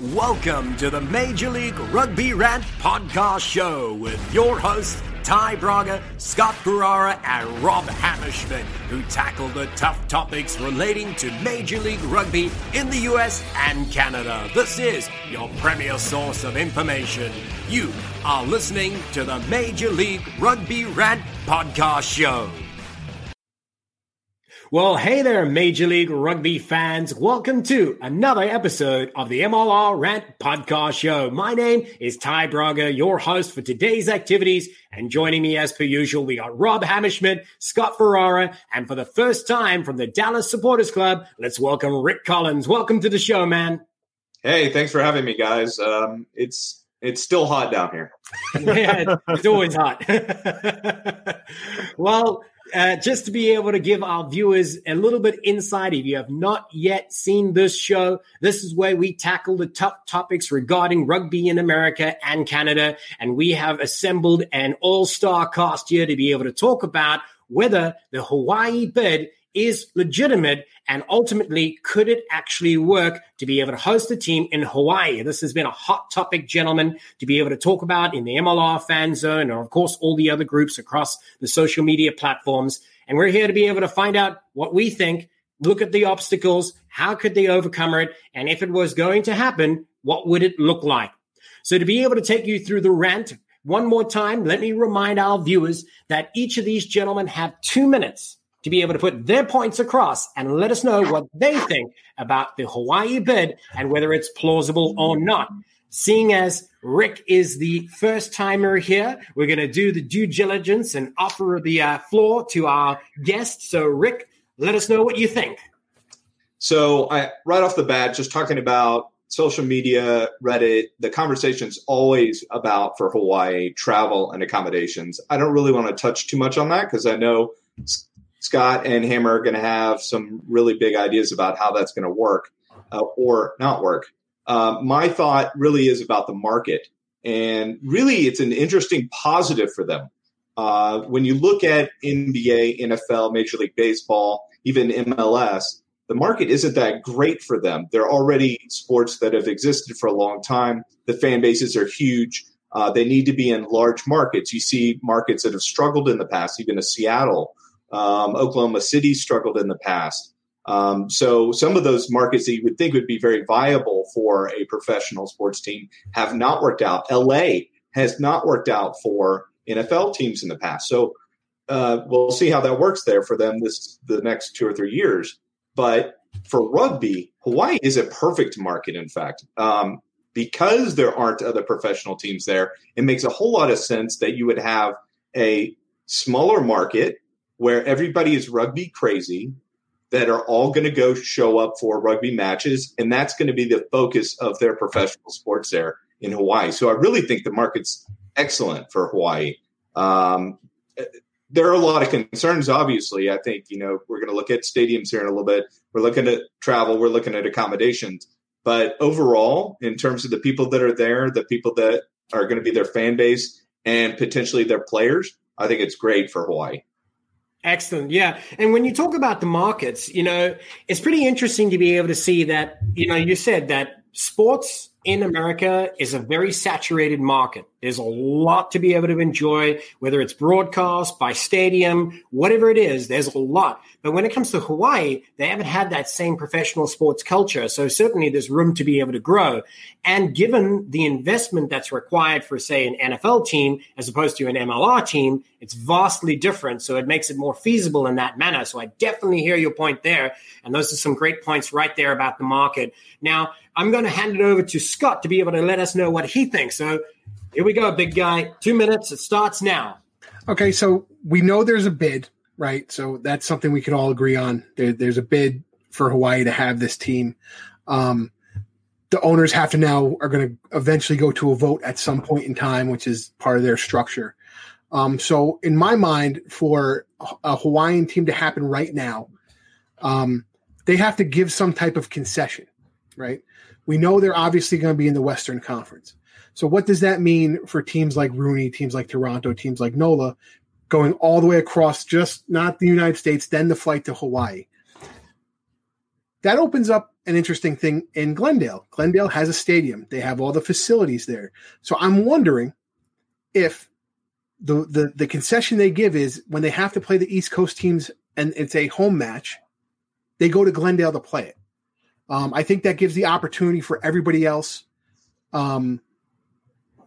Welcome to the Major League Rugby Rant Podcast Show with your hosts, Ty Braga, Scott Ferrara, and Rob Hammerschmidt, who tackle the tough topics relating to Major League Rugby in the US and Canada. This is your premier source of information. You are listening to the Major League Rugby Rant Podcast Show. Well, hey there, Major League Rugby fans. Welcome to another episode of the MLR Rant Podcast Show. My name is Ty Braga, your host for today's activities. And joining me as per usual, we got Rob Hammerschmidt, Scott Ferrara, and for the first time from the Dallas Supporters Club, let's welcome Rick Collins. Welcome to the show, man. Hey, thanks for having me, guys. Um, it's it's still hot down here. yeah, it's always hot. well, uh, just to be able to give our viewers a little bit insight, if you have not yet seen this show, this is where we tackle the tough topics regarding rugby in America and Canada. And we have assembled an all star cast here to be able to talk about whether the Hawaii bid is legitimate and ultimately could it actually work to be able to host a team in Hawaii? This has been a hot topic, gentlemen, to be able to talk about in the MLR fan zone, or of course, all the other groups across the social media platforms. And we're here to be able to find out what we think, look at the obstacles, how could they overcome it, and if it was going to happen, what would it look like? So to be able to take you through the rant one more time, let me remind our viewers that each of these gentlemen have two minutes to be able to put their points across and let us know what they think about the Hawaii bid and whether it's plausible or not. Seeing as Rick is the first timer here, we're going to do the due diligence and offer the uh, floor to our guest. So, Rick, let us know what you think. So, I, right off the bat, just talking about social media, Reddit, the conversation's always about for Hawaii travel and accommodations. I don't really want to touch too much on that because I know Scott and him are going to have some really big ideas about how that's going to work uh, or not work. Uh, my thought really is about the market. And really, it's an interesting positive for them. Uh, when you look at NBA, NFL, Major League Baseball, even MLS, the market isn't that great for them. They're already sports that have existed for a long time. The fan bases are huge. Uh, they need to be in large markets. You see markets that have struggled in the past, even a Seattle um, Oklahoma City struggled in the past. Um, so some of those markets that you would think would be very viable for a professional sports team have not worked out. LA has not worked out for NFL teams in the past. So uh, we'll see how that works there for them this the next two or three years. But for rugby, Hawaii is a perfect market. In fact, um, because there aren't other professional teams there, it makes a whole lot of sense that you would have a smaller market where everybody is rugby crazy that are all going to go show up for rugby matches. And that's going to be the focus of their professional sports there in Hawaii. So I really think the market's excellent for Hawaii. Um, there are a lot of concerns, obviously. I think, you know, we're going to look at stadiums here in a little bit. We're looking at travel, we're looking at accommodations. But overall, in terms of the people that are there, the people that are going to be their fan base and potentially their players, I think it's great for Hawaii. Excellent. Yeah. And when you talk about the markets, you know, it's pretty interesting to be able to see that, you know, you said that sports in America is a very saturated market. There's a lot to be able to enjoy, whether it's broadcast by stadium, whatever it is, there's a lot. But when it comes to Hawaii, they haven't had that same professional sports culture. So certainly there's room to be able to grow. And given the investment that's required for, say, an NFL team as opposed to an MLR team, it's vastly different. So it makes it more feasible in that manner. So I definitely hear your point there. And those are some great points right there about the market. Now, I'm going to hand it over to Scott to be able to let us know what he thinks. So here we go, big guy. Two minutes. It starts now. Okay, so we know there's a bid, right? So that's something we can all agree on. There, there's a bid for Hawaii to have this team. Um, the owners have to now are going to eventually go to a vote at some point in time, which is part of their structure. Um, so, in my mind, for a Hawaiian team to happen right now, um, they have to give some type of concession, right? We know they're obviously going to be in the Western Conference. So, what does that mean for teams like RUNY, teams like Toronto, teams like NOLA, going all the way across just not the United States, then the flight to Hawaii? That opens up an interesting thing in Glendale. Glendale has a stadium, they have all the facilities there. So, I'm wondering if the, the the concession they give is when they have to play the East Coast teams and it's a home match, they go to Glendale to play it. Um, I think that gives the opportunity for everybody else um,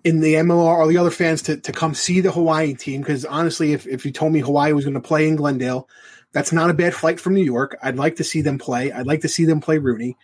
in the MLR or the other fans to, to come see the Hawaii team. Because honestly, if, if you told me Hawaii was going to play in Glendale, that's not a bad flight from New York. I'd like to see them play. I'd like to see them play RUNY.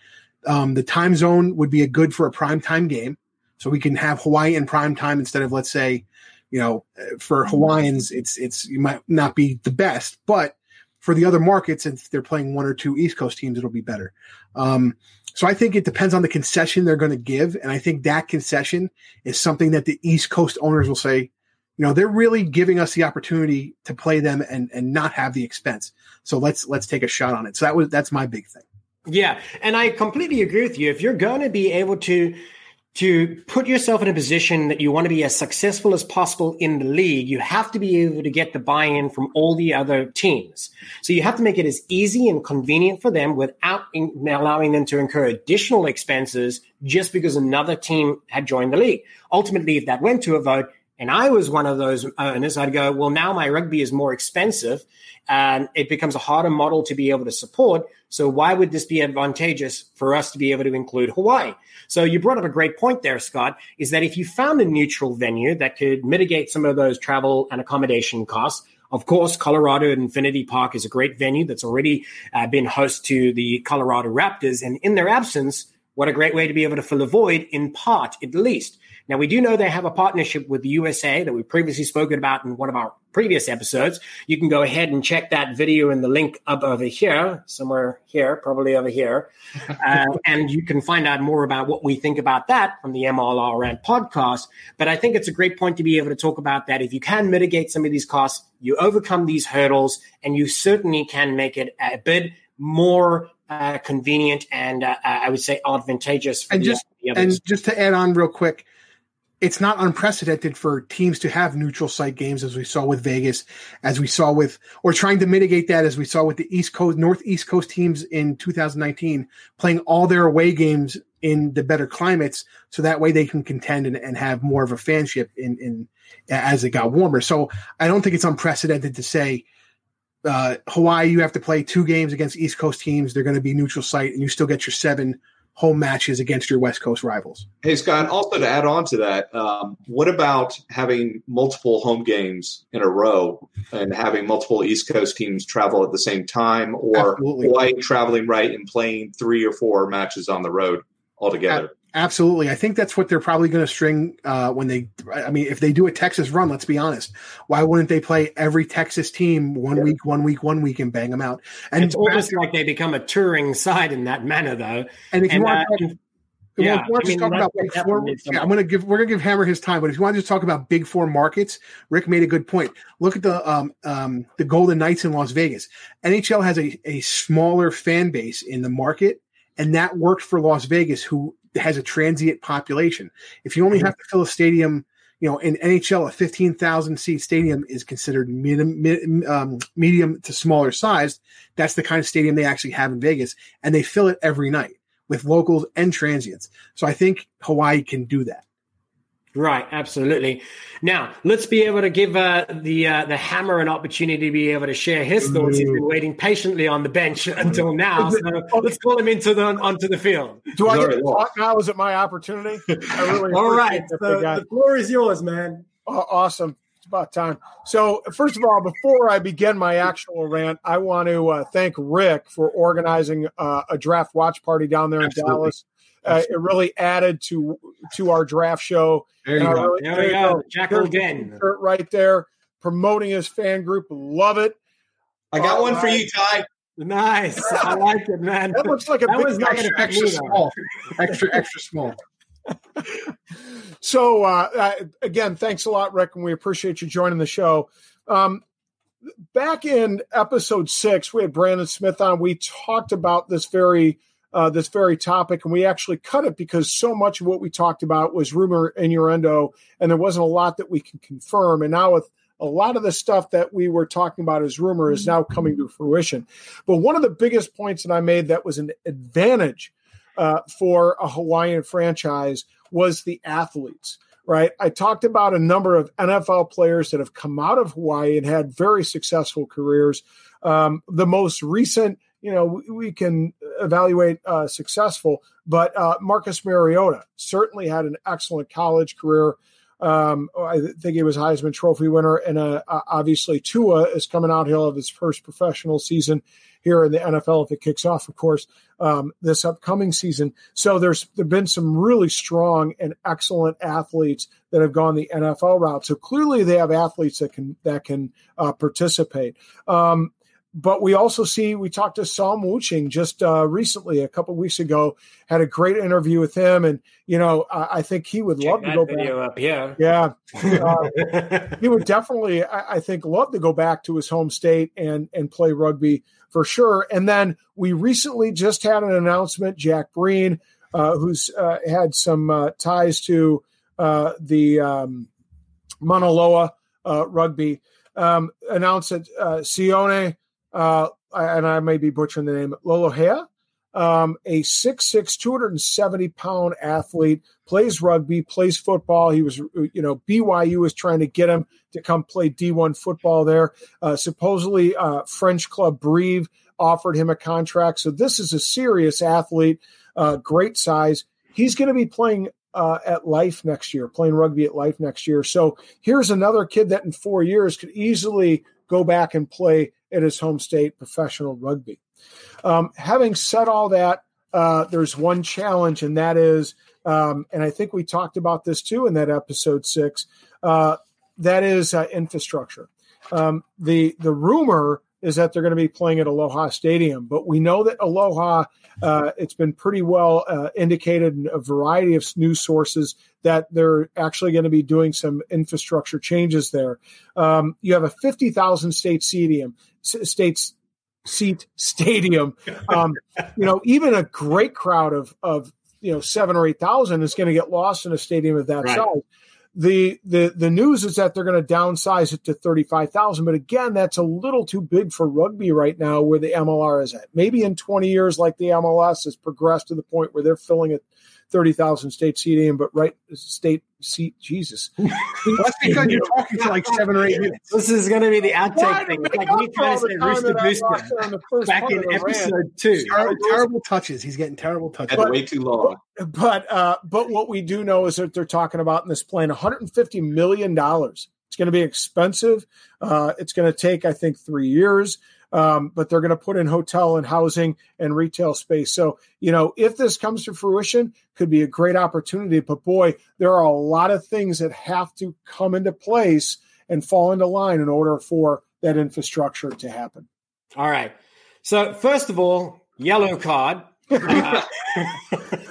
Um, the time zone would be a good for a prime time game. So we can have Hawaii in prime time instead of, let's say, you know, for Hawaiians, it's, it's, you might not be the best, but for the other markets, if they're playing one or two East Coast teams, it'll be better. Um, so I think it depends on the concession they're going to give, and I think that concession is something that the East Coast owners will say, you know, they're really giving us the opportunity to play them and and not have the expense. So let's let's take a shot on it. So that was that's my big thing. Yeah, and I completely agree with you. If you're going to be able to to put yourself in a position that you want to be as successful as possible in the league, you have to be able to get the buy in from all the other teams. So you have to make it as easy and convenient for them without in- allowing them to incur additional expenses just because another team had joined the league. Ultimately, if that went to a vote, and I was one of those owners, I'd go, well, now my rugby is more expensive and it becomes a harder model to be able to support. So why would this be advantageous for us to be able to include Hawaii? So you brought up a great point there, Scott, is that if you found a neutral venue that could mitigate some of those travel and accommodation costs, of course, Colorado Infinity Park is a great venue that's already uh, been host to the Colorado Raptors. And in their absence, what a great way to be able to fill a void in part, at least. Now, we do know they have a partnership with the USA that we've previously spoken about in one of our previous episodes. You can go ahead and check that video in the link up over here, somewhere here, probably over here. Uh, and you can find out more about what we think about that from the MLR Rant podcast. But I think it's a great point to be able to talk about that. If you can mitigate some of these costs, you overcome these hurdles, and you certainly can make it a bit more uh, convenient and uh, I would say advantageous. and just and just to add on real quick, it's not unprecedented for teams to have neutral site games as we saw with Vegas, as we saw with, or trying to mitigate that as we saw with the East Coast, Northeast Coast teams in 2019, playing all their away games in the better climates, so that way they can contend and, and have more of a fanship in, in as it got warmer. So I don't think it's unprecedented to say uh, Hawaii, you have to play two games against East Coast teams. They're going to be neutral site, and you still get your seven home matches against your West Coast rivals. Hey, Scott, also to add on to that, um, what about having multiple home games in a row and having multiple East Coast teams travel at the same time or Absolutely. Hawaii traveling right and playing three or four matches on the road altogether? Absolutely. I think that's what they're probably going to string uh, when they, I mean, if they do a Texas run, let's be honest, why wouldn't they play every Texas team one yeah. week, one week, one week and bang them out? And it's almost like they become a touring side in that manner, though. And if you and, want, uh, to, yeah, I mean, talk about big four, yeah, I'm going to give we're going to give Hammer his time, but if you want to just talk about big four markets, Rick made a good point. Look at the um, um, the Golden Knights in Las Vegas. NHL has a, a smaller fan base in the market, and that worked for Las Vegas, who has a transient population. If you only mm-hmm. have to fill a stadium, you know, in NHL, a 15,000 seat stadium is considered medium, um, medium to smaller size. That's the kind of stadium they actually have in Vegas, and they fill it every night with locals and transients. So I think Hawaii can do that. Right, absolutely. Now let's be able to give uh, the uh, the hammer an opportunity to be able to share his thoughts. He's been waiting patiently on the bench until now. So let's call him into the onto the field. Do I get to talk now? Is it my opportunity? Really All right, so the floor is yours, man. Oh, awesome. It's about time. So, first of all, before I begin my actual rant, I want to uh, thank Rick for organizing uh, a draft watch party down there in Absolutely. Dallas. Uh, it really added to to our draft show. There you go. Really, there, we go. Jackal again. Right there, promoting his fan group. Love it. I got All one right. for you, Ty. Nice. I like it, man. That looks like a that big was extra, extra small. Extra, extra small. So uh, uh, again, thanks a lot, Rick, and we appreciate you joining the show. Um, back in episode six, we had Brandon Smith on. We talked about this very uh, this very topic, and we actually cut it because so much of what we talked about was rumor and innuendo, and there wasn't a lot that we can confirm. And now with a lot of the stuff that we were talking about as rumor is now coming to fruition. But one of the biggest points that I made that was an advantage uh, for a Hawaiian franchise was the athletes, right? I talked about a number of NFL players that have come out of Hawaii and had very successful careers. Um, the most recent, you know, we, can evaluate uh, successful, but uh, Marcus Mariota certainly had an excellent college career. Um, I think he was Heisman Trophy winner, and uh, obviously Tua is coming out. He'll have his first professional season here in the NFL if it kicks off, of course, um, this upcoming season. So there's there've been some really strong and excellent athletes that have gone the NFL route. So clearly they have athletes that can that can uh, participate. Um, but we also see we talked to Psalm Wooching just uh, recently, a couple weeks ago. Had a great interview with him, and you know I, I think he would Check love to that go video back. up yeah, Yeah, uh, he would definitely, I, I think, love to go back to his home state and and play rugby for sure. And then we recently just had an announcement: Jack Breen, uh, who's uh, had some uh, ties to uh, the um, Mauna Loa uh, rugby, um, announced that uh, Sione, uh, and I may be butchering the name, Lolohea, um, a 6'6", 270 pound athlete, plays rugby, plays football. He was, you know, BYU was trying to get him to come play D1 football there. Uh, supposedly, uh, French club Brive offered him a contract. So this is a serious athlete, uh, great size. He's going to be playing uh, at Life next year, playing rugby at Life next year. So here's another kid that in four years could easily go back and play at his home state professional rugby. Um, having said all that, uh, there's one challenge, and that is, um, and I think we talked about this too in that episode six. Uh, that is uh, infrastructure. Um, the the rumor is that they're going to be playing at Aloha Stadium, but we know that Aloha. Uh, it's been pretty well uh, indicated in a variety of news sources that they're actually going to be doing some infrastructure changes there. Um, you have a 50,000 state stadium, states seat stadium. Um, you know, even a great crowd of of you know seven or eight thousand is going to get lost in a stadium of that Right. size. The the the news is that they're going to downsize it to thirty five thousand, but again, that's a little too big for rugby right now, where the MLR is at. Maybe in twenty years, like the MLS has progressed to the point where they're filling a thirty thousand state stadium, but right state seat, Jesus, That's because you're talking for like seven or eight minutes. This is going to be the Why outtake thing. make It's like up me trying to the say time Rooster that I lost Booster on the first back in of rant? episode two. Ter- terrible touches. He's getting terrible touches. Had way too long. but uh, but what we do know is that they're talking about in this plan 150 million dollars. It's going to be expensive. Uh, it's going to take, I think, three years. Um, but they're going to put in hotel and housing and retail space. So you know, if this comes to fruition, could be a great opportunity. But boy, there are a lot of things that have to come into place and fall into line in order for that infrastructure to happen. All right. So first of all, yellow card. Uh,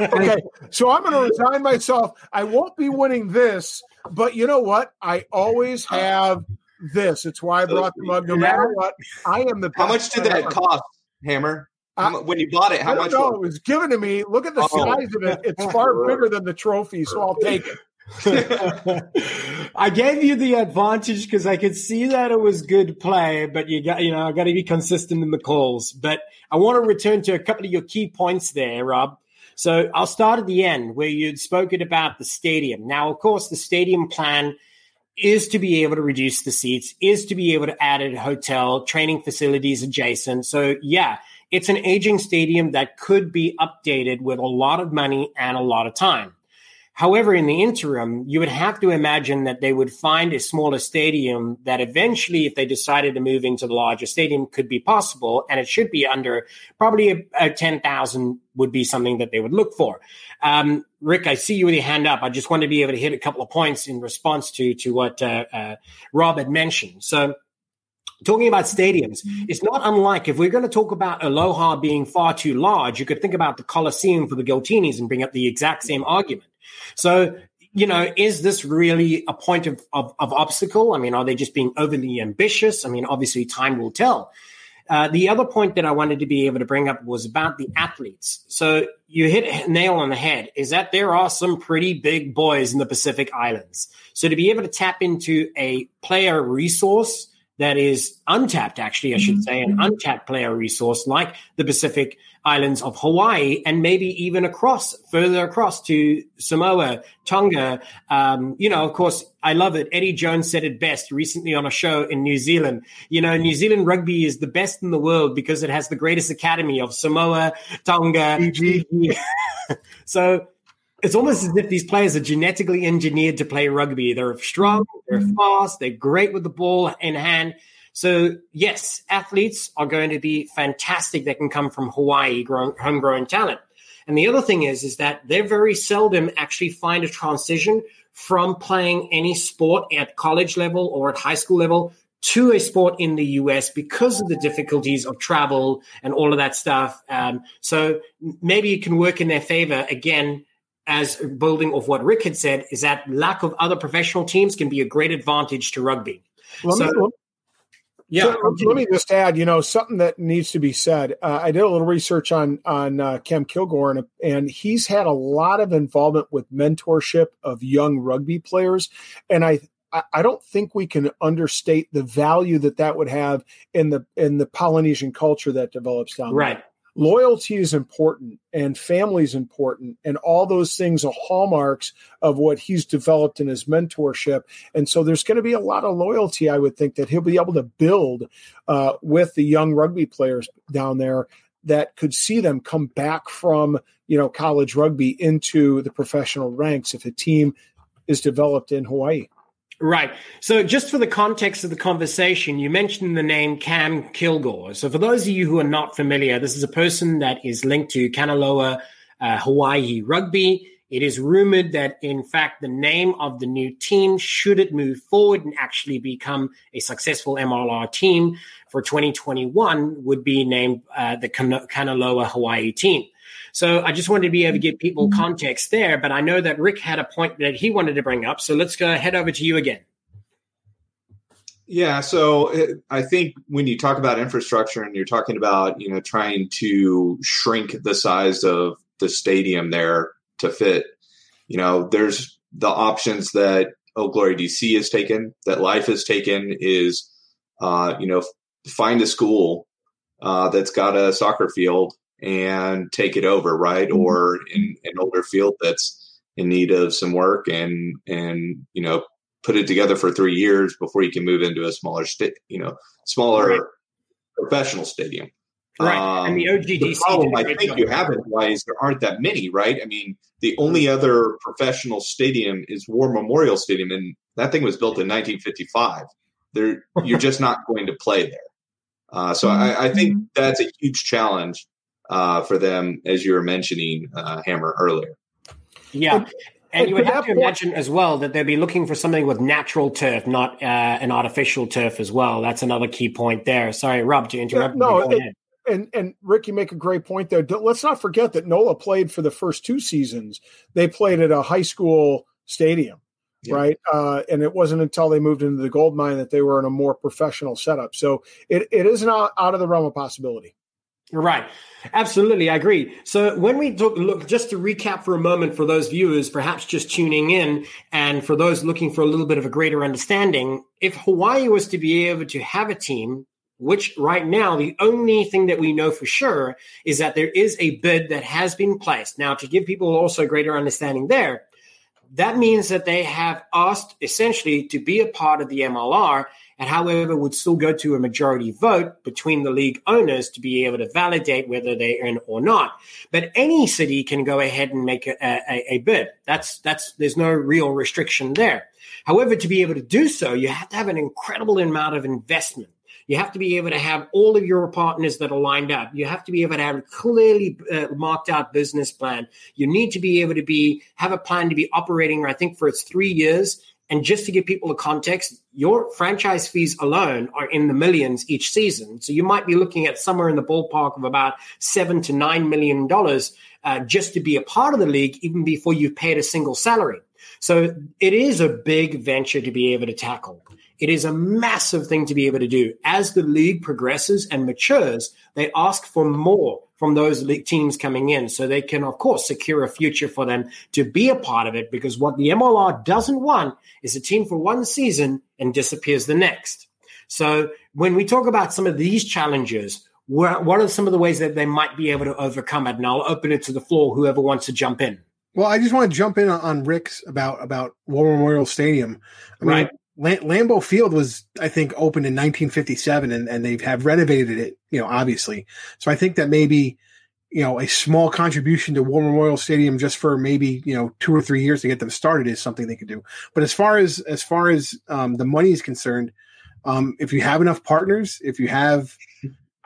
okay, so I'm going to resign myself. I won't be winning this, but you know what? I always have this. It's why I brought the mug. No matter what, I am the. How much did that ever. cost, Hammer? How Uh, when you bought it, I how don't much? know. It was was given to me. Look at the Oh. size of it. It's far bigger than the trophy, so I'll take it. I gave you the advantage because I could see that it was good play, but you got, you know, I got to be consistent in the calls. But I want to return to a couple of your key points there, Rob. So I'll start at the end where you'd spoken about the stadium. Now, of course, the stadium plan is to be able to reduce the seats, is to be able to add a hotel, training facilities adjacent. So yeah, it's an aging stadium that could be updated with a lot of money and a lot of time. However, in the interim, you would have to imagine that they would find a smaller stadium that eventually, if they decided to move into the larger stadium, could be possible. And it should be under probably a, a 10,000 would be something that they would look for. Um, Rick, I see you with your hand up. I just want to be able to hit a couple of points in response to, to what uh, uh, Rob had mentioned. So talking about stadiums, it's not unlike if we're going to talk about Aloha being far too large, you could think about the Coliseum for the Giltinis and bring up the exact same argument. So, you know, is this really a point of, of, of obstacle? I mean, are they just being overly ambitious? I mean, obviously, time will tell. Uh, the other point that I wanted to be able to bring up was about the athletes. So you hit a nail on the head is that there are some pretty big boys in the Pacific Islands. So to be able to tap into a player resource that is untapped, actually, I should say, an untapped player resource like the Pacific Islands of Hawaii and maybe even across, further across to Samoa, Tonga. Um, you know, of course, I love it. Eddie Jones said it best recently on a show in New Zealand. You know, New Zealand rugby is the best in the world because it has the greatest academy of Samoa, Tonga. so it's almost as if these players are genetically engineered to play rugby. They're strong, they're mm-hmm. fast, they're great with the ball in hand. So, yes, athletes are going to be fantastic They can come from Hawaii, grown, homegrown talent. And the other thing is, is that they very seldom actually find a transition from playing any sport at college level or at high school level to a sport in the US because of the difficulties of travel and all of that stuff. Um, so maybe it can work in their favor again as building off what Rick had said, is that lack of other professional teams can be a great advantage to rugby. So, yeah, so let me just add, you know, something that needs to be said. Uh, I did a little research on on uh, Cam Kilgore, and, and he's had a lot of involvement with mentorship of young rugby players, and I I don't think we can understate the value that that would have in the in the Polynesian culture that develops down right. there loyalty is important and family is important and all those things are hallmarks of what he's developed in his mentorship. And so there's going to be a lot of loyalty i would think that he'll be able to build uh, with the young rugby players down there that could see them come back from you know college rugby into the professional ranks if a team is developed in hawaii Right. So, just for the context of the conversation, you mentioned the name Cam Kilgore. So, for those of you who are not familiar, this is a person that is linked to Kanaloa uh, Hawaii Rugby. It is rumored that, in fact, the name of the new team, should it move forward and actually become a successful MLR team for 2021, would be named uh, the Kanaloa Hawaii team. So I just wanted to be able to give people mm-hmm. context there, but I know that Rick had a point that he wanted to bring up. So let's go head over to you again. Yeah, so uh, I think when you talk about infrastructure and you're talking about, you know, trying to shrink the size of the stadium there to fit, you know, there's the options that Oh Glory DC has taken, that Life has taken is, uh, you know, find a school uh, that's got a soccer field and take it over, right? Mm-hmm. Or in an older field that's in need of some work and and you know put it together for three years before you can move into a smaller state, you know, smaller right. professional stadium. Right. Um, and the OGDC. The problem I think you have it why is there aren't that many, right? I mean, the only other professional stadium is War Memorial Stadium, and that thing was built in 1955. There, you're just not going to play there. Uh, so I, I, think mm-hmm. that's a huge challenge uh, for them, as you were mentioning, uh, Hammer earlier. Yeah. And, you would have to imagine as well that they'd be looking for something with natural turf, not uh, an artificial turf as well. That's another key point there. Sorry, Rob, to interrupt. Yeah, no, it, and and Rick, you make a great point there. Let's not forget that NOLA played for the first two seasons. They played at a high school stadium, yeah. right? Uh, and it wasn't until they moved into the gold mine that they were in a more professional setup. So it, it is not out of the realm of possibility. Right. Absolutely. I agree. So when we talk, look, just to recap for a moment for those viewers, perhaps just tuning in and for those looking for a little bit of a greater understanding, if Hawaii was to be able to have a team, which right now, the only thing that we know for sure is that there is a bid that has been placed. Now, to give people also greater understanding there, that means that they have asked essentially to be a part of the MLR and however would still go to a majority vote between the league owners to be able to validate whether they're in or not. But any city can go ahead and make a, a, a bid. That's that's there's no real restriction there. However, to be able to do so, you have to have an incredible amount of investment. You have to be able to have all of your partners that are lined up. You have to be able to have a clearly uh, marked out business plan. You need to be able to be have a plan to be operating. I think for its three years And just to give people a context, your franchise fees alone are in the millions each season. So you might be looking at somewhere in the ballpark of about seven to nine million dollars uh, just to be a part of the league, even before you've paid a single salary. So it is a big venture to be able to tackle. It is a massive thing to be able to do. As the league progresses and matures, they ask for more from those teams coming in so they can, of course, secure a future for them to be a part of it. Because what the MLR doesn't want is a team for one season and disappears the next. So when we talk about some of these challenges, what are some of the ways that they might be able to overcome it? And I'll open it to the floor, whoever wants to jump in. Well, I just want to jump in on Rick's about about War Memorial Stadium. I mean, right. Lambeau Field was, I think, opened in 1957, and, and they have renovated it, you know, obviously. So I think that maybe, you know, a small contribution to War Memorial Stadium just for maybe you know two or three years to get them started is something they could do. But as far as as far as um, the money is concerned, um, if you have enough partners, if you have,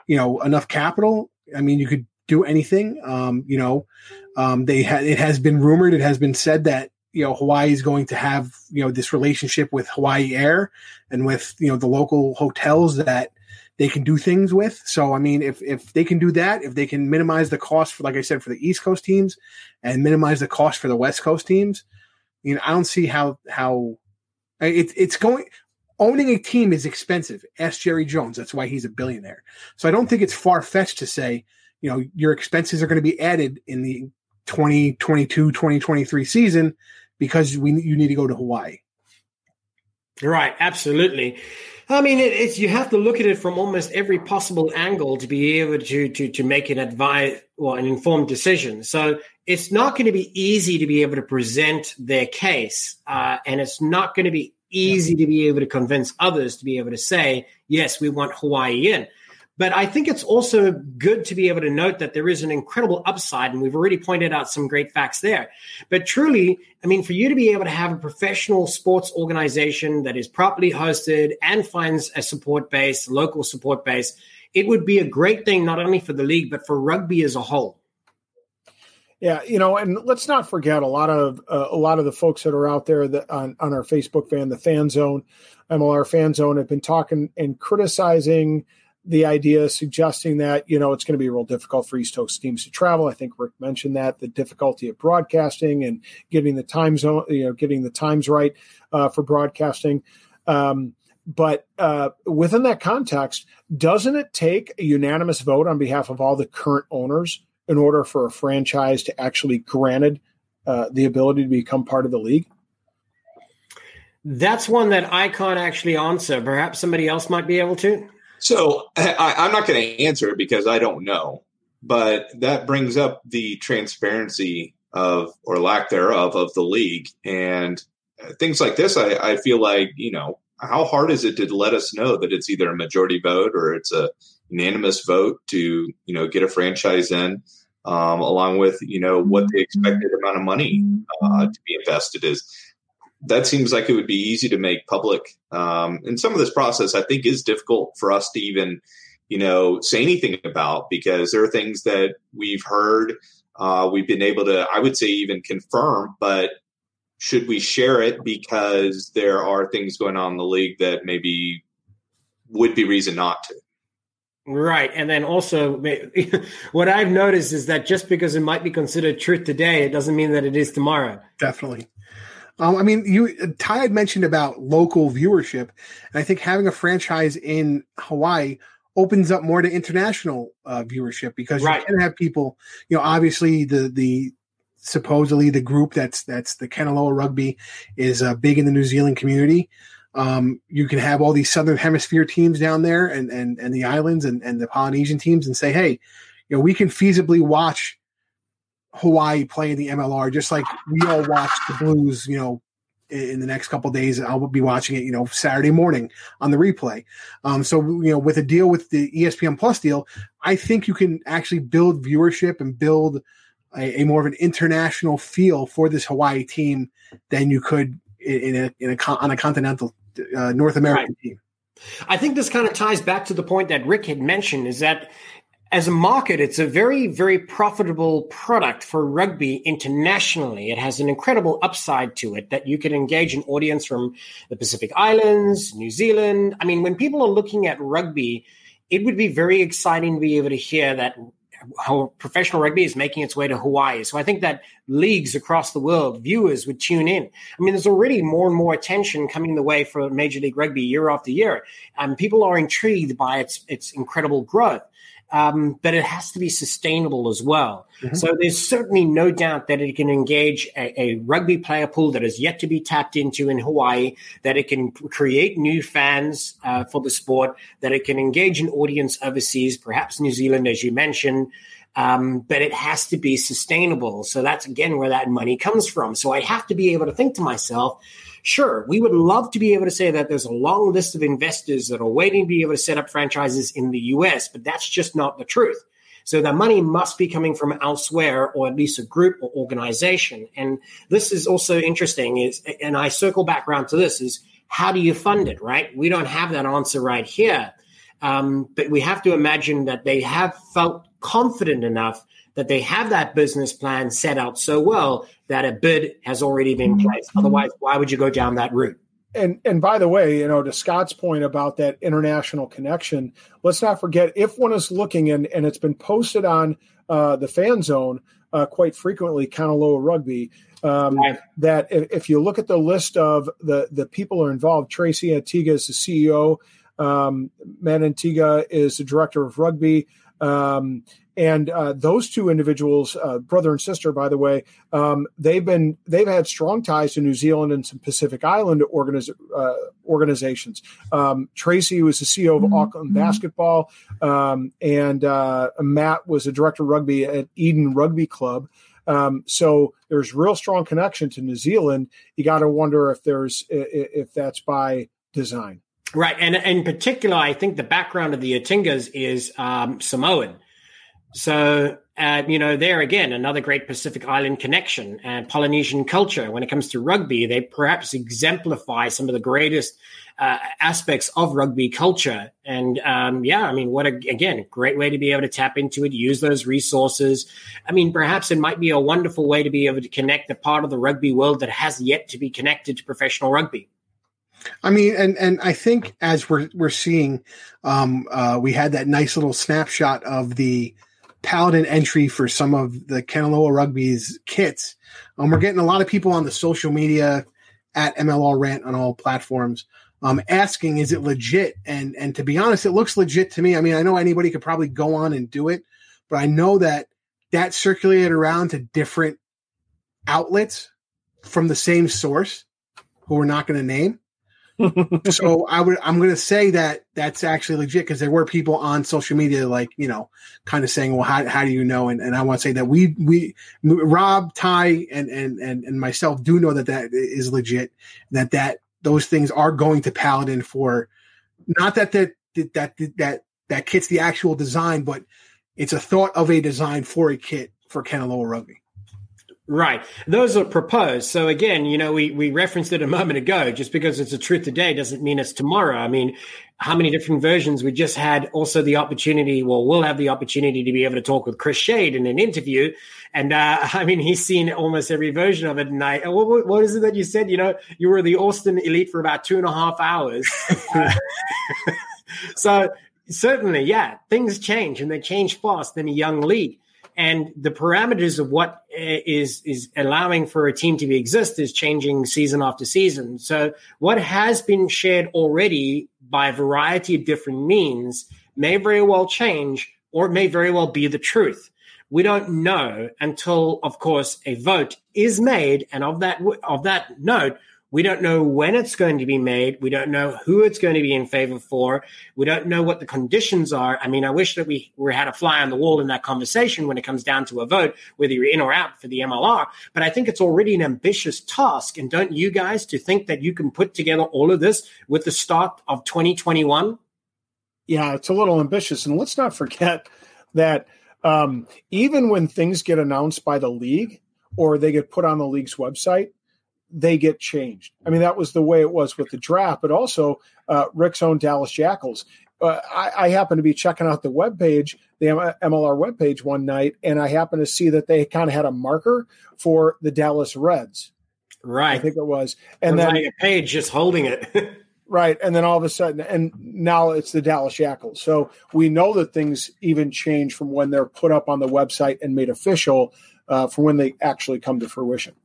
you know, enough capital, I mean, you could do anything. Um, you know, um, they ha- it has been rumored, it has been said that you know Hawaii is going to have you know this relationship with Hawaii Air and with you know the local hotels that they can do things with. So I mean, if if they can do that, if they can minimize the cost for like I said for the East Coast teams and minimize the cost for the West Coast teams, you know I don't see how how it, it's going. Owning a team is expensive. Ask Jerry Jones. That's why he's a billionaire. So I don't think it's far fetched to say, you know, your expenses are going to be added in the 2022 2023 season because we you need to go to Hawaii. Right, absolutely. I mean, it, it's you have to look at it from almost every possible angle to be able to to to make an advice or an informed decision. So it's not going to be easy to be able to present their case, uh, and it's not going to be easy to be able to convince others to be able to say, yes, we want Hawaii in. But I think it's also good to be able to note that there is an incredible upside, and we've already pointed out some great facts there. But truly, I mean, for you to be able to have a professional sports organization that is properly hosted and finds a support base, local support base, it would be a great thing not only for the league but for rugby as a whole. Yeah, you know, and let's not forget a lot of uh, a lot of the folks that are out there that on, on our Facebook fan, the Fan Zone, MLR Fan Zone, have been talking and criticizing the idea suggesting that you know it's going to be real difficult for East Coast teams to travel. I think Rick mentioned that the difficulty of broadcasting and getting the time zone, you know, getting the times right uh, for broadcasting. Um, but uh, within that context, doesn't it take a unanimous vote on behalf of all the current owners in order for a franchise to actually granted uh, the ability to become part of the league? That's one that I can't actually answer. Perhaps somebody else might be able to. So I, I'm not going to answer it because I don't know, but that brings up the transparency of or lack thereof of the league. And things like this. I, I feel like you know how hard is it to let us know that it's either a majority vote or it's a unanimous vote to you know get a franchise in, um, along with you know what the expected amount of money uh, to be invested is that seems like it would be easy to make public. Um, and some of this process, I think, is difficult for us to even, you know, say anything about because there are things that we've heard, uh, we've been able to, I would say, even confirm. But should we share it because there are things going on in the league that maybe would be reason not to? Right. And then also, what I've noticed is that just because it might be considered truth today, it doesn't mean that it is tomorrow. Definitely. Um, I mean, you Ty had mentioned about local viewership, and I think having a franchise in Hawaii opens up more to international uh, viewership because right. you can have people. You know, obviously the the supposedly the group that's that's the Kanaloa Rugby is uh, big in the New Zealand community. Um, you can have all these Southern Hemisphere teams down there and and and the islands and and the Polynesian teams and say, hey, you know, we can feasibly watch Hawaii playing the MLR, just like we all watch the Blues, you know, in, the next couple days. I'll be watching it, you know, Saturday morning on the replay. Um, so, you know, with a deal with the ESPN Plus deal, I think you can actually build viewership and build a, a more of an international feel for this Hawaii team than you could in a, in a on a continental uh, North American right. team. I think this kind of ties back to the point that Rick had mentioned is that as a market, it's a very, very profitable product for rugby internationally. It has an incredible upside to it that you can engage an audience from the Pacific Islands, New Zealand. I mean, when people are looking at rugby, it would be very exciting to be able to hear that how professional rugby is making its way to Hawaii. So I think that leagues across the world, viewers would tune in. I mean, there's already more and more attention coming the way for Major League Rugby year after year, and people are intrigued by its its incredible growth um, but it has to be sustainable as well. Mm-hmm. So there's certainly no doubt that it can engage a, a, rugby player pool that is yet to be tapped into in Hawaii, that it can create new fans uh, for the sport, that it can engage an audience overseas, perhaps New Zealand, as you mentioned. Um, but it has to be sustainable. So that's again where that money comes from. So I have to be able to think to myself, Sure, we would love to be able to say that there's a long list of investors that are waiting to be able to set up franchises in the US, but that's just not the truth. So the money must be coming from elsewhere, or at least a group or organization. And this is also interesting. Is and I circle back around to this: is how do you fund it? Right? We don't have that answer right here, um, but we have to imagine that they have felt confident enough that they have that business plan set out so well that a bid has already been mm-hmm. placed. Otherwise, why would you go down that route? And and by the way, you know, to Scott's point about that international connection, let's not forget if one is looking and and it's been posted on uh, the fan zone uh, quite frequently, Kanaloa Rugby. Um, right. That if, if, you look at the list of the the people who are involved, Tracy Antigua is the CEO. Um, Matt Antigua is the director of rugby. Um, and uh, those two individuals, uh, brother and sister, by the way, um, they've been they've had strong ties to New Zealand and some Pacific Island organiz- uh, organizations. Um, Tracy was the CEO of mm-hmm. Auckland mm-hmm. Basketball, um, and uh, Matt was a director of rugby at Eden Rugby Club. Um, so there's real strong connection to New Zealand. You got to wonder if there's if that's by design. Right, and in particular, I think the background of the Atingas is um, Samoan. So, uh, you know, there again, another great Pacific Island connection and Polynesian culture. When it comes to rugby, they perhaps exemplify some of the greatest uh, aspects of rugby culture. And um, yeah, I mean, what a, again, great way to be able to tap into it, use those resources. I mean, perhaps it might be a wonderful way to be able to connect a part of the rugby world that has yet to be connected to professional rugby. I mean, and and I think as we're we're seeing, um, uh, we had that nice little snapshot of the paladin entry for some of the Kanaloa Rugby's kits. Um, we're getting a lot of people on the social media at MLR Rant on all platforms um, asking, is it legit? And and to be honest, it looks legit to me. I mean, I know anybody could probably go on and do it, but I know that that circulated around to different outlets from the same source who we're not going to name so I would I'm to say that that's actually legit because there were people on social media like you know kind of saying well how, how do you know and, and I want to say that we we Rob Ty and and and and myself do know that that is legit that that those things are going to Paladin for not that that that that that, that kit's the actual design but it's a thought of a design for a kit for Kanaloa Rugby. Right. Those are proposed. So again, you know, we, we referenced it a moment ago. Just because it's a truth today doesn't mean it's tomorrow. I mean, how many different versions? We just had also the opportunity, well, we'll have the opportunity to be able to talk with Chris Shade in an interview. And uh, I mean, he's seen almost every version of it. And I, what, what is it that you said? You know, you were the Austin elite for about two and a half hours. so certainly, yeah, things change and they change fast in a young league and the parameters of what eh, is is allowing for a team to be exist is changing season after season. So what has been shared already by a variety of different means may very well change or it may very well be the truth. We don't know until, of course, a vote is made, and of that of that note, we don't know when it's going to be made. We don't know who it's going to be in favor for. We don't know what the conditions are. I mean, I wish that we, we had a fly on the wall in that conversation when it comes down to a vote, whether you're in or out for the MLR. But I think it's already an ambitious task. And don't you guys to think that you can put together all of this with the start of 2021? Yeah, it's a little ambitious. And let's not forget that um, even when things get announced by the league or they get put on the league's website, they get changed. I mean, that was the way it was with the draft, but also uh, Rick's own Dallas Jackals. uh, I, I happen to be checking out the web page, the MLR web page one night, and I happen to see that they kind of had a marker for the Dallas Reds. Right. I think it was, and then like a page just holding it. right, and then all of a sudden, and now it's the Dallas Jackals. So we know that things even change from when they're put up on the website and made official uh, from when they actually come to fruition.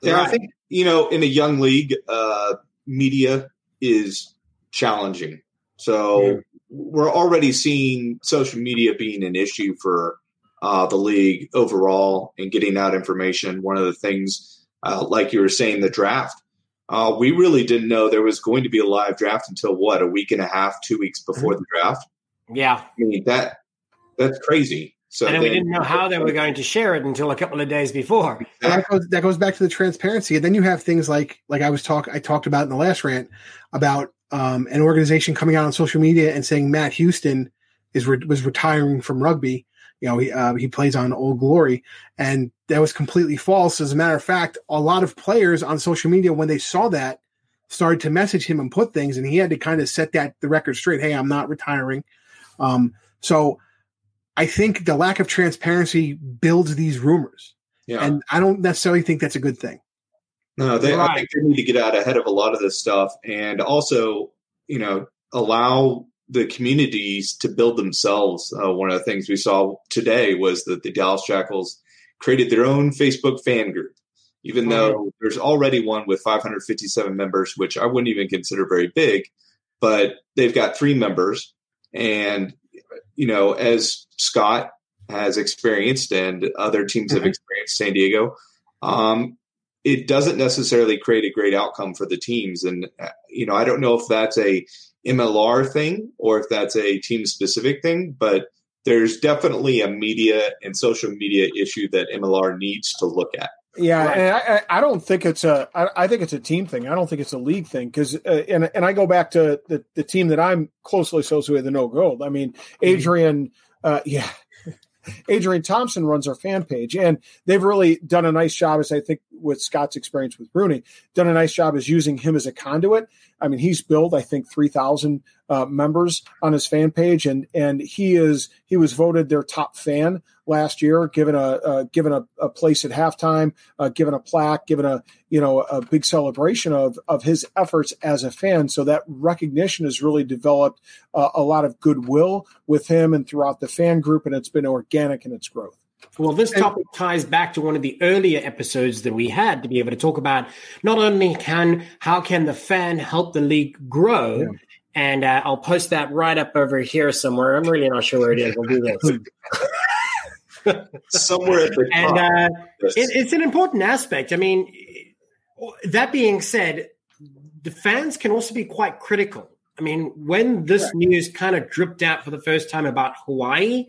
Yeah, right. I think you know, in a young league, uh, media is challenging. So yeah. we're already seeing social media being an issue for uh, the league overall and getting out information. One of the things, uh, like you were saying, the draft. Uh, we really didn't know there was going to be a live draft until what a week and a half, two weeks before mm-hmm. the draft. Yeah, I mean that that's crazy. So and then, we didn't know how they were going to share it until a couple of days before. And that goes that goes back to the transparency. And then you have things like like I was talk I talked about in the last rant about um, an organization coming out on social media and saying Matt Houston is re- was retiring from rugby. You know, he uh, he plays on Old Glory, and that was completely false. As a matter of fact, a lot of players on social media when they saw that started to message him and put things, and he had to kind of set that the record straight. Hey, I'm not retiring. Um, so I think the lack of transparency builds these rumors. Yeah. And I don't necessarily think that's a good thing. No, they, right. I think they need to get out ahead of a lot of this stuff and also, you know, allow the communities to build themselves. Uh, one of the things we saw today was that the Dallas Jackals created their own Facebook fan group, even though there's already one with 557 members, which I wouldn't even consider very big, but they've got three members. And you know, as Scott has experienced and other teams mm-hmm. have experienced San Diego, um, it doesn't necessarily create a great outcome for the teams. And, uh, you know, I don't know if that's a MLR thing or if that's a team specific thing, but there's definitely a media and social media issue that MLR needs to look at. Yeah, right. and I, I, don't think it's a. I, I think it's a team thing. I don't think it's a league thing because, uh, and and I go back to the, the team that I'm closely associated with, the NOLA Gold. I mean, mm-hmm. Adrian, uh, yeah, Adrian Thompson runs our fan page, and they've really done a nice job, as I think with Scott's experience with RUNY, done a nice job as using him as a conduit. I mean, he's built, I think, three thousand uh, members on his fan page, and and he is he was voted their top fan last year, given a uh, given a, a, place at halftime, uh, given a plaque, given a you know a big celebration of of his efforts as a fan. So that recognition has really developed uh, a lot of goodwill with him and throughout the fan group, and it's been organic in its growth. Well, this topic ties back to one of the earlier episodes that we had to be able to talk about not only can how can the fan help the league grow, yeah. And uh, I'll post that right up over here somewhere. I'm really not sure where it is. I'll do this. somewhere at the top. And uh, it, it's an important aspect. I mean, that being said, the fans can also be quite critical. I mean, when this right. news kind of dripped out for the first time about Hawaii,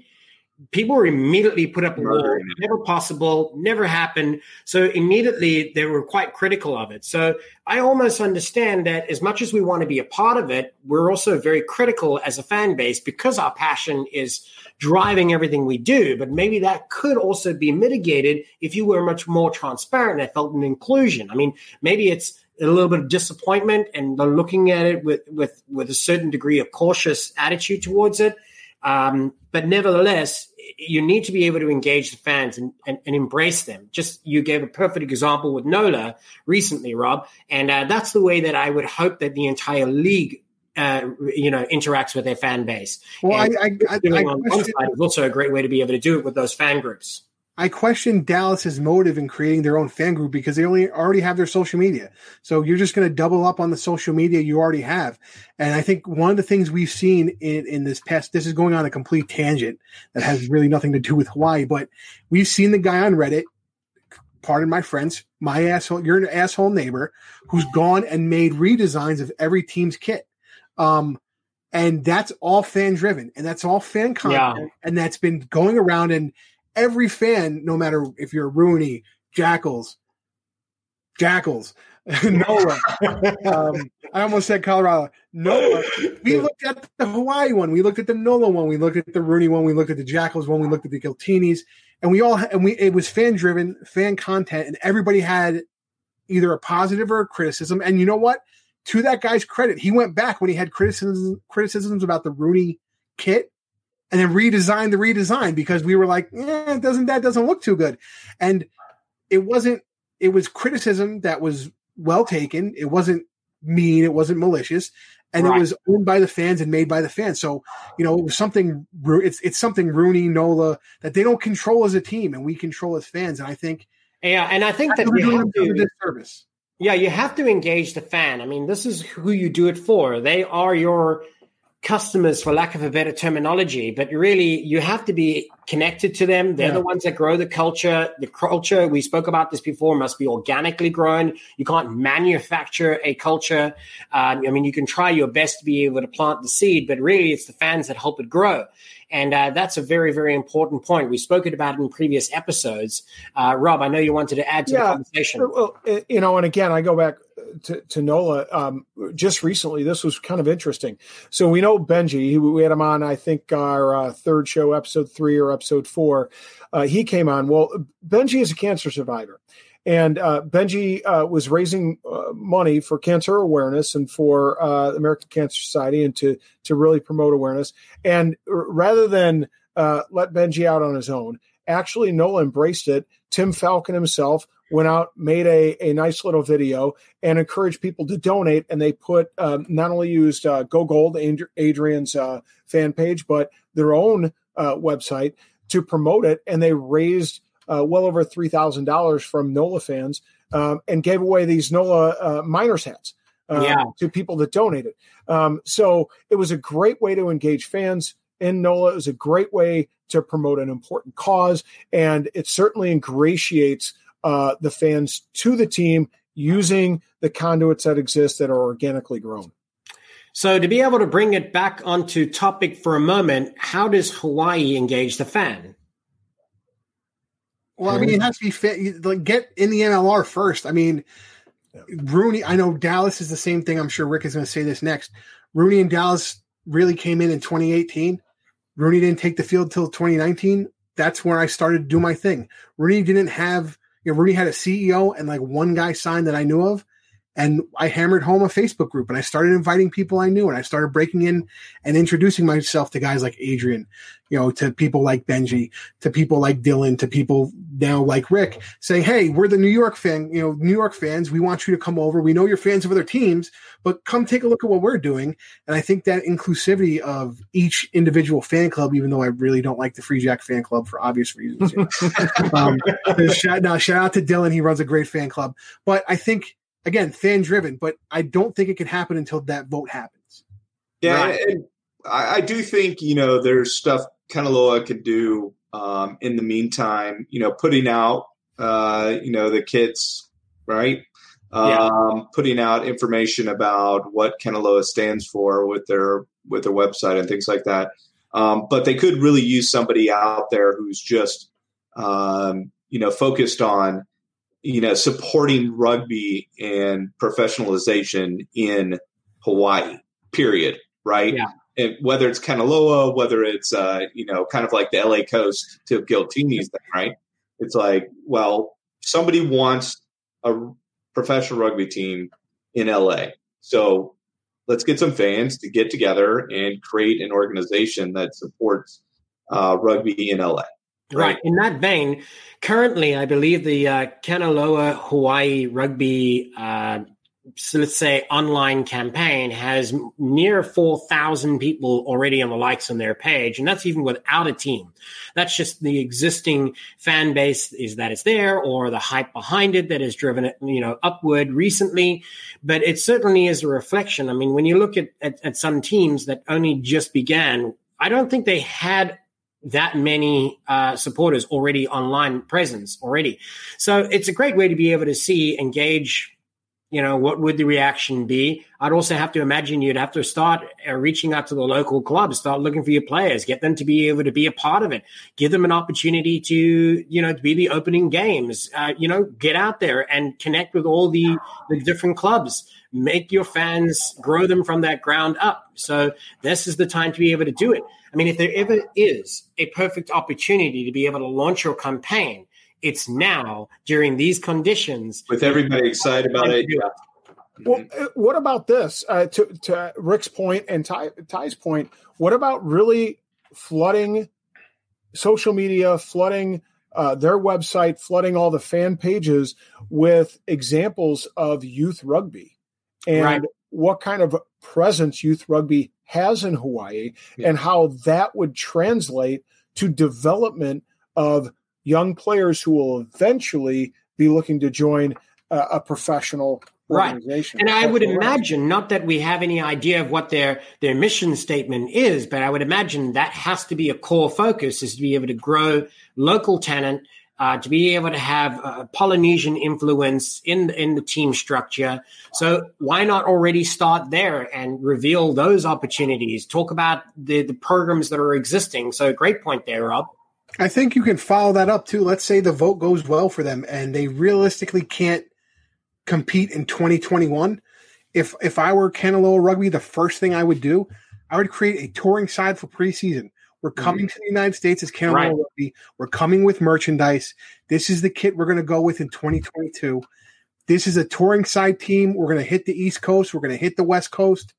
people were immediately put up a wall. Never possible, never happened. So immediately they were quite critical of it. So I almost understand that as much as we want to be a part of it, we're also very critical as a fan base because our passion is driving everything we do. But maybe that could also be mitigated if you were much more transparent and felt an inclusion. I mean, maybe it's a little bit of disappointment and looking at it with with with a certain degree of cautious attitude towards it um, but nevertheless, you need to be able to engage the fans and, and, and, embrace them. Just you gave a perfect example with Nola recently, Rob, and uh, that's the way that I would hope that the entire league. Uh, you know, interacts with their fan base. Well, and I, I, I, I on one side is also a great way to be able to do it with those fan groups. I question Dallas's motive in creating their own fan group because they only already have their social media. So you're just going to double up on the social media you already have. And I think one of the things we've seen in, in this past, this is going on a complete tangent that has really nothing to do with Hawaii, but we've seen the guy on Reddit, pardon my friends, my asshole, you're an asshole neighbor who's gone and made redesigns of every team's kit. Um, and that's all fan driven and that's all fan content. Yeah. And that's been going around and, every fan, no matter if you're RUNY, Jackals, Jackals, Nola. um, I almost said Colorado. Nola. We looked at the Hawaii one. We looked at the Nola one. We looked at the RUNY one. We looked at the Jackals one. We looked at the Giltinis, and we all and we it was fan driven, fan content, and everybody had either a positive or a criticism. And you know what? to that guy's credit, he went back when he had criticisms criticisms about the RUNY kit and then redesign the redesign because we were like, yeah, doesn't that doesn't look too good. And it wasn't it was criticism that was well taken. It wasn't mean, it wasn't malicious, and right. it was owned by the fans and made by the fans. So, you know, it was something it's it's something RUNY, Nola that they don't control as a team and we control as fans. And I think Yeah, and I think that you have to, disservice. Yeah, you have to engage the fan. I mean, this is who you do it for. They are your customers for lack of a better terminology but really you have to be connected to them. They're yeah. the ones that grow the culture. The culture we spoke about this before must be organically grown. You can't manufacture a culture. Um, i mean you can try your best to be able to plant the seed but really it's the fans that help it grow and uh, that's a very, very important point. We spoke about it in previous episodes. Uh, Rob, I know you wanted to add to yeah, the conversation. Well, you know, and again, I go back to, to Nola um, just recently. This was kind of interesting. So we know Benji. We had him on, I think, our uh, third show, episode three or episode four. Uh, he came on. Well, Benji is a cancer survivor. And uh, Benji uh, was raising uh, money for cancer awareness and for uh, the American Cancer Society and to to really promote awareness. And rather than uh, let Benji out on his own, actually Nola embraced it. Tim Falcon himself went out, made a, a nice little video, and encouraged people to donate. And they put um, not only used uh, Go Gold, Adrian's fan page, but their own website to promote it. And they raised uh, well over three thousand dollars from NOLA fans um, and gave away these NOLA uh, miners hats uh, yeah. to people that donated. Um, so it was a great way to engage fans in NOLA. It was a great way to promote an important cause, and it certainly ingratiates uh, the fans to the team using the conduits that exist that are organically grown. So, to be able to bring it back onto topic for a moment, how does Hawaii engage the fan? Well, I mean, it has to be fit. Like, get in the MLR first. I mean, RUNY. I know Dallas is the same thing. I'm sure Rick is going to say this next. RUNY and Dallas really came in in 2018. RUNY didn't take the field till 2019. That's where I started to do my thing. RUNY didn't have. You know, RUNY had a CEO and like one guy signed that I knew of, and I hammered home a Facebook group and I started inviting people I knew and I started breaking in and introducing myself to guys like Adrian, you know, to people like Benji, to people like Dylan, to people now like Rick saying, Hey, we're the New York fan, you know, New York fans. We want you to come over. We know you're fans of other teams, but come take a look at what we're doing. And I think that inclusivity of each individual fan club, even though I really don't like the Free Jack fan club for obvious reasons. um, shout, no, shout out to Dylan. He runs a great fan club, but I think again, fan driven, but I don't think it can happen until that vote happens. Yeah, right. and I, I, do think you know there's stuff Kanaloa could do um, in the meantime. You know, putting out uh, you know the kits, right? Yeah. Um, putting out information about what Kanaloa stands for with their with their website and things like that. Um, but they could really use somebody out there who's just um, you know focused on you know, supporting rugby and professionalization in Hawaii, period. Right. Yeah. And whether it's Kanaloa, whether it's, uh, you know, kind of like the LA coast to Giltinis thing, right? It's like, well, somebody wants a professional rugby team in LA. So let's get some fans to get together and create an organization that supports uh, rugby in LA. Right. In that vein, currently, I believe the uh, Kanaloa Hawaii Rugby, uh, so let's say, online campaign has near 4,000 people already on the likes on their page. And that's even without a team. That's just the existing fan base is that it's there or the hype behind it that has driven it, you know, upward recently. But it certainly is a reflection. I mean, when you look at, at, at some teams that only just began, I don't think they had that many uh, supporters already online presence already. So it's a great way to be able to see, engage, you know, what would the reaction be? I'd also have to imagine you'd have to start uh, reaching out to the local clubs, start looking for your players, get them to be able to be a part of it, give them an opportunity to, you know, to be the opening games, uh, you know, get out there and connect with all the, the different clubs make your fans grow them from that ground up. So this is the time to be able to do it. I mean, if there ever is a perfect opportunity to be able to launch your campaign, it's now during these conditions. With everybody excited about it. Well, mm-hmm. Uh, what about this? Uh, to, to Rick's point and Ty, Ty's point, what about really flooding social media, flooding uh, their website, flooding all the fan pages with examples of youth rugby and right. what kind of presence youth rugby has in Hawaii yeah. and how that would translate to development of young players who will eventually be looking to join a, a professional organization. Right. And I would imagine, not that we have any idea of what their, their mission statement is, but I would imagine that has to be a core focus is to be able to grow local talent, uh, to be able to have a Polynesian influence in, in the team structure. So why not already start there and reveal those opportunities? Talk about the, the programs that are existing. So great point there, Rob. I think you can follow that up too. Let's say the vote goes well for them and they realistically can't – compete in 2021, if if I were Kanaloa Rugby, the first thing I would do, I would create a touring side for preseason. We're coming to the United States as Kanaloa right. Rugby. We're coming with merchandise. This is the kit we're going to go with in 2022. This is a touring side team. We're going to hit the East Coast. We're going to hit the West Coast,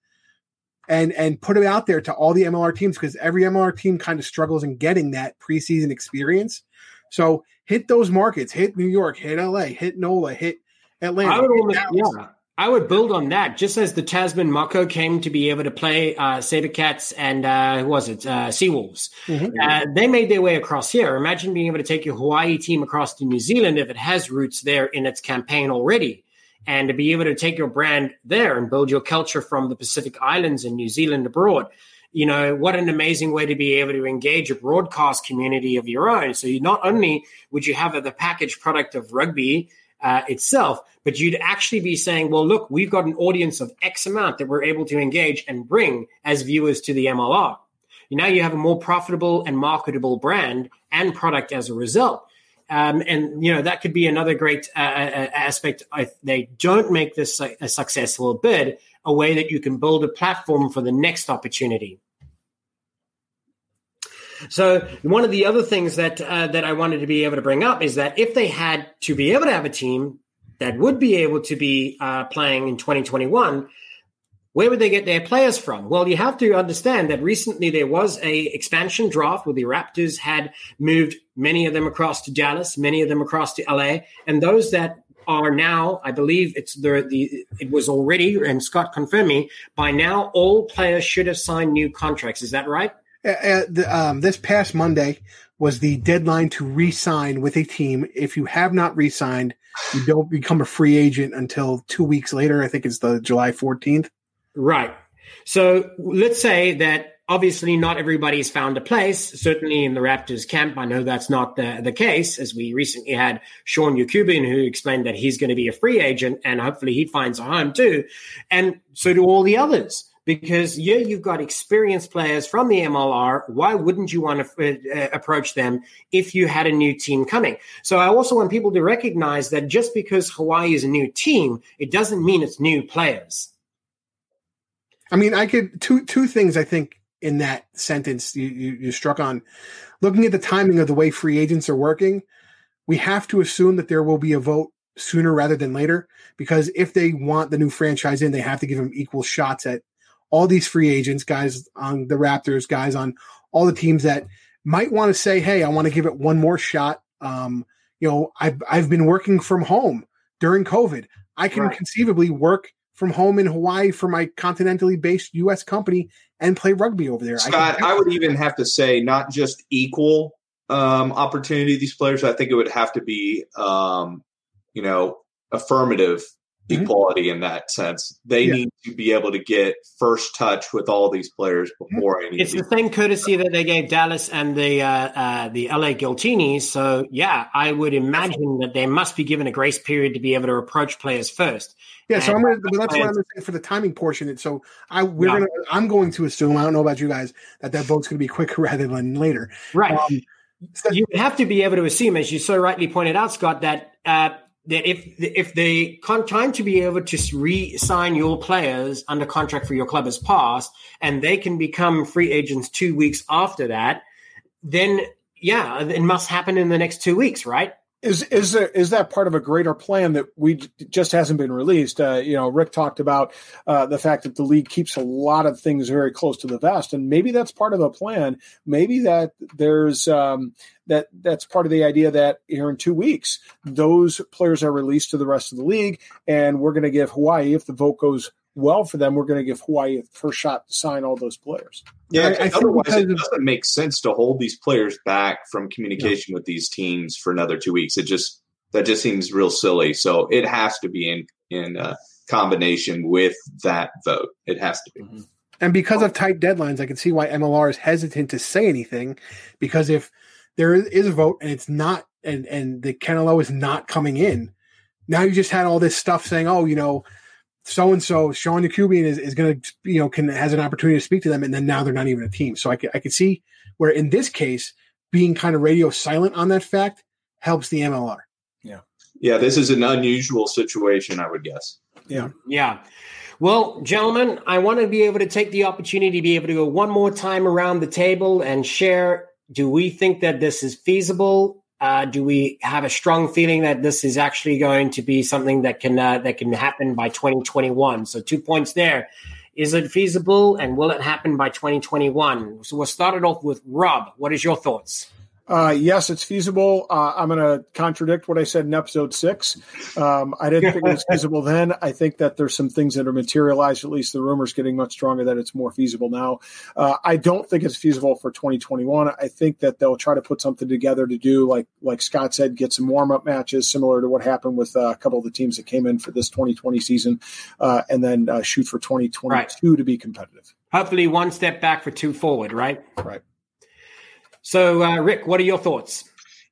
and and put it out there to all the MLR teams because every MLR team kind of struggles in getting that preseason experience. So hit those markets. Hit New York. Hit LA. Hit NOLA. Hit Atlanta. Only, yeah, I would build on that. Just as the Tasman Mako came to be able to play uh, Sabercats and uh, who was it uh, Seawolves, mm-hmm. uh, they made their way across here. Imagine being able to take your Hawaii team across to New Zealand if it has roots there in its campaign already, and to be able to take your brand there and build your culture from the Pacific Islands and New Zealand abroad you know, what an amazing way to be able to engage a broadcast community of your own. So you not only would you have the packaged product of rugby uh, itself, but you'd actually be saying, well, look, we've got an audience of X amount that we're able to engage and bring as viewers to the MLR. Now you have a more profitable and marketable brand and product as a result. Um, and you know that could be another great uh, uh aspect. If they don't make this a successful bid, a way that you can build a platform for the next opportunity. So one of the other things that uh, that I wanted to be able to bring up is that if they had to be able to have a team that would be able to be uh, playing in 2021, where would they get their players from? Well, you have to understand that recently there was a expansion draft where the Raptors had moved many of them across to Dallas, many of them across to LA, and those that are now, I believe it's the, the it was already, and Scott confirmed me, by now all players should have signed new contracts. Is that right? Uh, uh, um, this past Monday was the deadline to re-sign with a team. If you have not re-signed, you don't become a free agent until two weeks later. I think it's the July 14th. Right. So let's say that obviously not everybody's found a place. Certainly in the Raptors camp, I know that's not the, the case, as we recently had Sean Yukubin who explained that he's going to be a free agent and hopefully he finds a home too. And so do all the others because yeah, you've got experienced players from the MLR. Why wouldn't you want to uh, approach them if you had a new team coming? So I also want people to recognize that just because Hawaii is a new team, it doesn't mean it's new players. I mean, I could two two things I think in that sentence you, you, you struck on. Looking at the timing of the way free agents are working, we have to assume that there will be a vote sooner rather than later because if they want the new franchise in, they have to give them equal shots at all these free agents, guys on the Raptors, guys on all the teams that might want to say, "Hey, I want to give it one more shot." Um, you know, I've I've been working from home during COVID. I can right. conceivably work from home in Hawaii for my continentally based U.S. company and play rugby over there. Scott, I, I would even have to say not just equal um, opportunity these players. I think it would have to be, um, you know, affirmative mm-hmm. equality in that sense. They yeah. need to be able to get first touch with all these players mm-hmm. before any. It's the same courtesy that they gave Dallas and the uh, uh, the LA Giltinis. So yeah, I would imagine that they must be given a grace period to be able to approach players first. Yeah, so I'm gonna, that's what I'm saying for the timing portion. So I we're gonna I'm going to assume I don't know about you guys that that vote's gonna be quicker rather than later. Right. Um, so you have to be able to assume, as you so rightly pointed out, Scott, that uh, that if if the time to be able to re-sign your players under contract for your club has passed and they can become free agents two weeks after that, then yeah, it must happen in the next two weeks, right? Is is there, is that part of a greater plan that we just hasn't been released? Uh, you know, Rick talked about uh, the fact that the league keeps a lot of things very close to the vest, and maybe that's part of a plan. Maybe that there's um, that that's part of the idea that here in two weeks those players are released to the rest of the league, and we're going to give Hawaii if the vote goes well for them, we're going to give Hawaii a first shot to sign all those players. Yeah, I, I otherwise it doesn't make sense to hold these players back from communication with these teams for another two weeks. It just that just seems real silly. So it has to be in in uh, combination with that vote. It has to be. Mm-hmm. And because of tight deadlines, I can see why MLR is hesitant to say anything. Because if there is a vote and it's not, and and the Kennel is not coming in, now you just had all this stuff saying, oh, you know, so and so Sean Yakubian is, is going to you know can has an opportunity to speak to them, and then now they're not even a team. So I could I could see where in this case being kind of radio silent on that fact helps the MLR. Yeah, yeah, this is an unusual situation, I would guess. Yeah, yeah. Well, gentlemen, I want to be able to take the opportunity to be able to go one more time around the table and share. Do we think that this is feasible? Uh, do we have a strong feeling that this is actually going to be something that can uh, that can happen by 2021? So two points there. Is it feasible, and will it happen by 2021? So we'll start it off with Rob. What is your thoughts? Uh, yes, it's feasible. Uh, I'm going to contradict what I said in episode six. Um, I didn't think it was feasible then. I think that there's some things that are materialized. At least the rumors getting much stronger that it's more feasible now. Uh, I don't think it's feasible for 2021. I think that they'll try to put something together to do like like Scott said, get some warm up matches similar to what happened with uh, a couple of the teams that came in for this 2020 season, uh, and then uh, shoot for 2022 right. to be competitive. Hopefully, one step back for two forward. Right. Right. So, uh, Rick, what are your thoughts?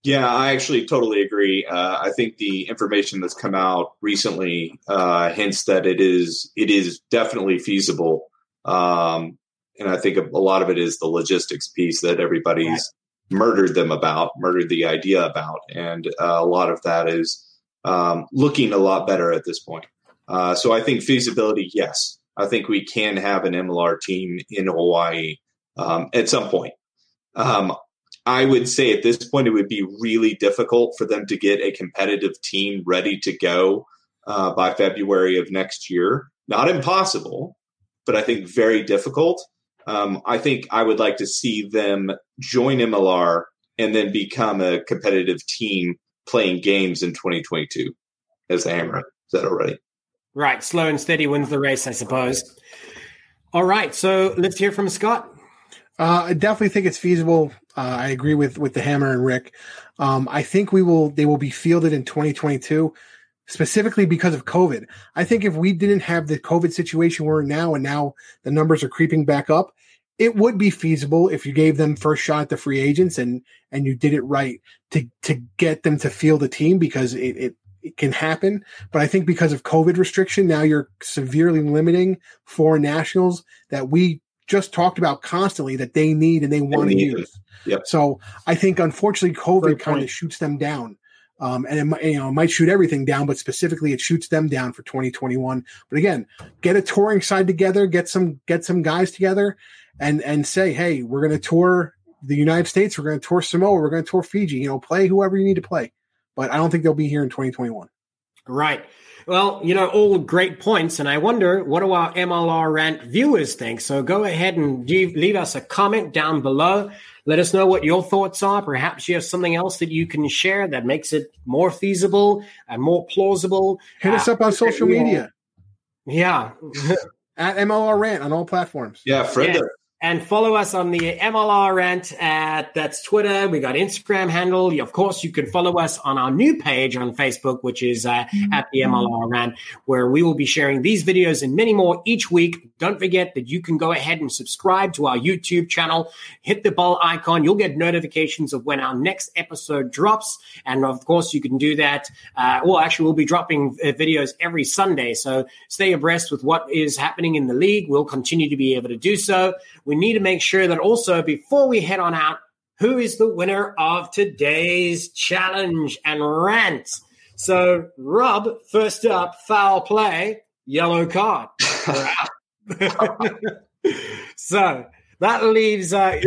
Yeah, I actually totally agree. Uh, I think the information that's come out recently uh, hints that it is it is definitely feasible, um, and I think a, lot of it is the logistics piece that everybody's right. murdered them about, murdered the idea about, and uh, a lot of that is um, looking a lot better at this point. Uh, so I think feasibility, yes, I think we can have an MLR team in Hawaii um, at some point. Um, I would say at this point it would be really difficult for them to get a competitive team ready to go uh, by February of next year. Not impossible, but I think very difficult. Um, I think I would like to see them join MLR and then become a competitive team playing games in 2022 as the Hammer. That already? Right. Slow and steady wins the race, I suppose. All right. So let's hear from Scott. Uh, I definitely think it's feasible. Uh, I agree with with the Hammer and Rick. Um, I think we will they will be fielded in 2022, specifically because of COVID. I think if we didn't have the COVID situation we're in now, and now the numbers are creeping back up, it would be feasible if you gave them first shot at the free agents and and you did it right to to get them to field a team because it, it it can happen. But I think because of COVID restriction, now you're severely limiting foreign nationals that we just talked about constantly that they need and they want to use. Yep. So I think unfortunately COVID kind of shoots them down. Um, and it, you know, it might shoot everything down, but specifically it shoots them down for 2021. But again, get a touring side together, get some, get some guys together and, and say, Hey, we're going to tour the United States. We're going to tour Samoa. We're going to tour Fiji, you know, play whoever you need to play. But I don't think they'll be here in 2021. Right. Well, you know, all great points. And I wonder, what do our MLR rant viewers think? So go ahead and leave us a comment down below. Let us know what your thoughts are. Perhaps you have something else that you can share that makes it more feasible and more plausible. Hit us uh, up on social media. Yeah. At MLR Rant on all platforms. Yeah, friend yeah and follow us on the MLR rant at that's Twitter. We got Instagram handle. Of course, you can follow us on our new page on Facebook, which is uh, mm-hmm. at the MLR rant, where we will be sharing these videos and many more each week. Don't forget that you can go ahead and subscribe to our YouTube channel. Hit the bell icon. You'll get notifications of when our next episode drops. And of course, you can do that. Uh, well, actually, we'll be dropping uh, videos every Sunday. So stay abreast with what is happening in the league. We'll continue to be able to do so we need to make sure that also before we head on out, who is the winner of today's challenge and rant? So, Rob, first up, foul play, yellow card. so, that leaves uh.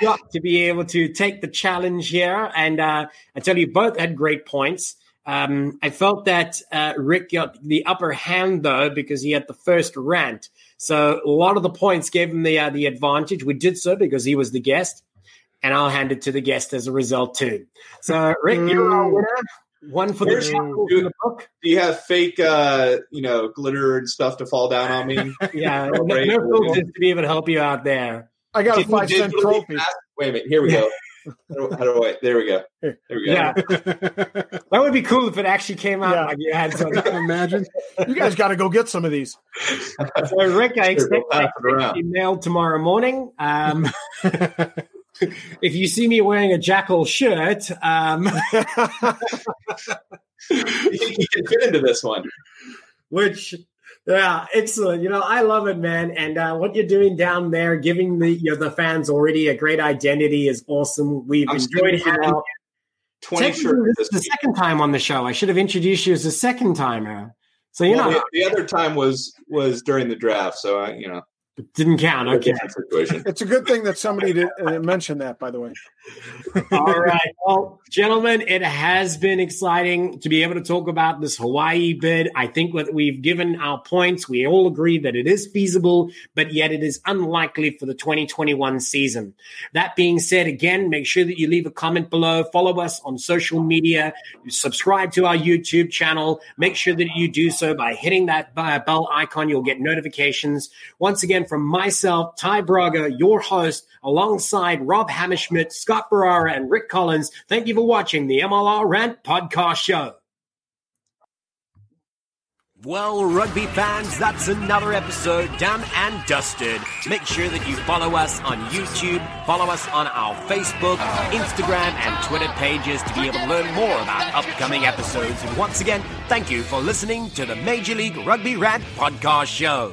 Scott to be able to take the challenge here. And uh, I tell you, both had great points. Um, I felt that uh, Rick got the upper hand though because he had the first rant. So a lot of the points gave him the uh, the advantage. We did so because he was the guest, and I'll hand it to the guest as a result too. So Rick, you're our winner. One for the Where's- chuckle for the book. Do you have fake, uh, you know, glitter and stuff to fall down on me? Yeah, no, no filters to be able to help you out there. I got a Did we five cent trophy. pass- Wait a minute. Here we go. How do, how do I? There we go. There we go. Yeah, that would be cool if it actually came out Yeah. like you had some. Imagine. You guys got to go get some of these. So, Rick, I expect we'll pass that it around. to be mailed tomorrow morning. Um, if you see me wearing a jackal shirt, um, you can fit into this one? which yeah, excellent. You know, I love it, man. And uh, what you're doing down there, giving the you know, the fans already a great identity, is awesome. We've I'm enjoyed speaking having. out 20 shirts this is the week. second time on the show. I should have introduced you as a second timer. So you Well, know, the, the other time was was during the draft, so I, you know, it didn't count. Okay. situation. It's a good thing that somebody did, uh, mentioned that, by the way. All right. Well, gentlemen, it has been exciting to be able to talk about this Hawaii bid. I think that we've given our points. We all agree that it is feasible, but yet it is unlikely for the 2021 season. That being said, again, make sure that you leave a comment below, follow us on social media, subscribe to our YouTube channel. Make sure that you do so by hitting that bell icon. You'll get notifications. Once again, from myself, Ty Braga, your host, alongside Rob Hammerschmidt, Scott Barara, and Rick Collins. Thank you for watching the MLR Rant Podcast Show. Well, rugby fans, that's another episode done and dusted. Make sure that you follow us on YouTube, follow us on our Facebook, Instagram, and Twitter pages to be able to learn more about upcoming episodes. And once again, thank you for listening to the Major League Rugby Rant Podcast Show.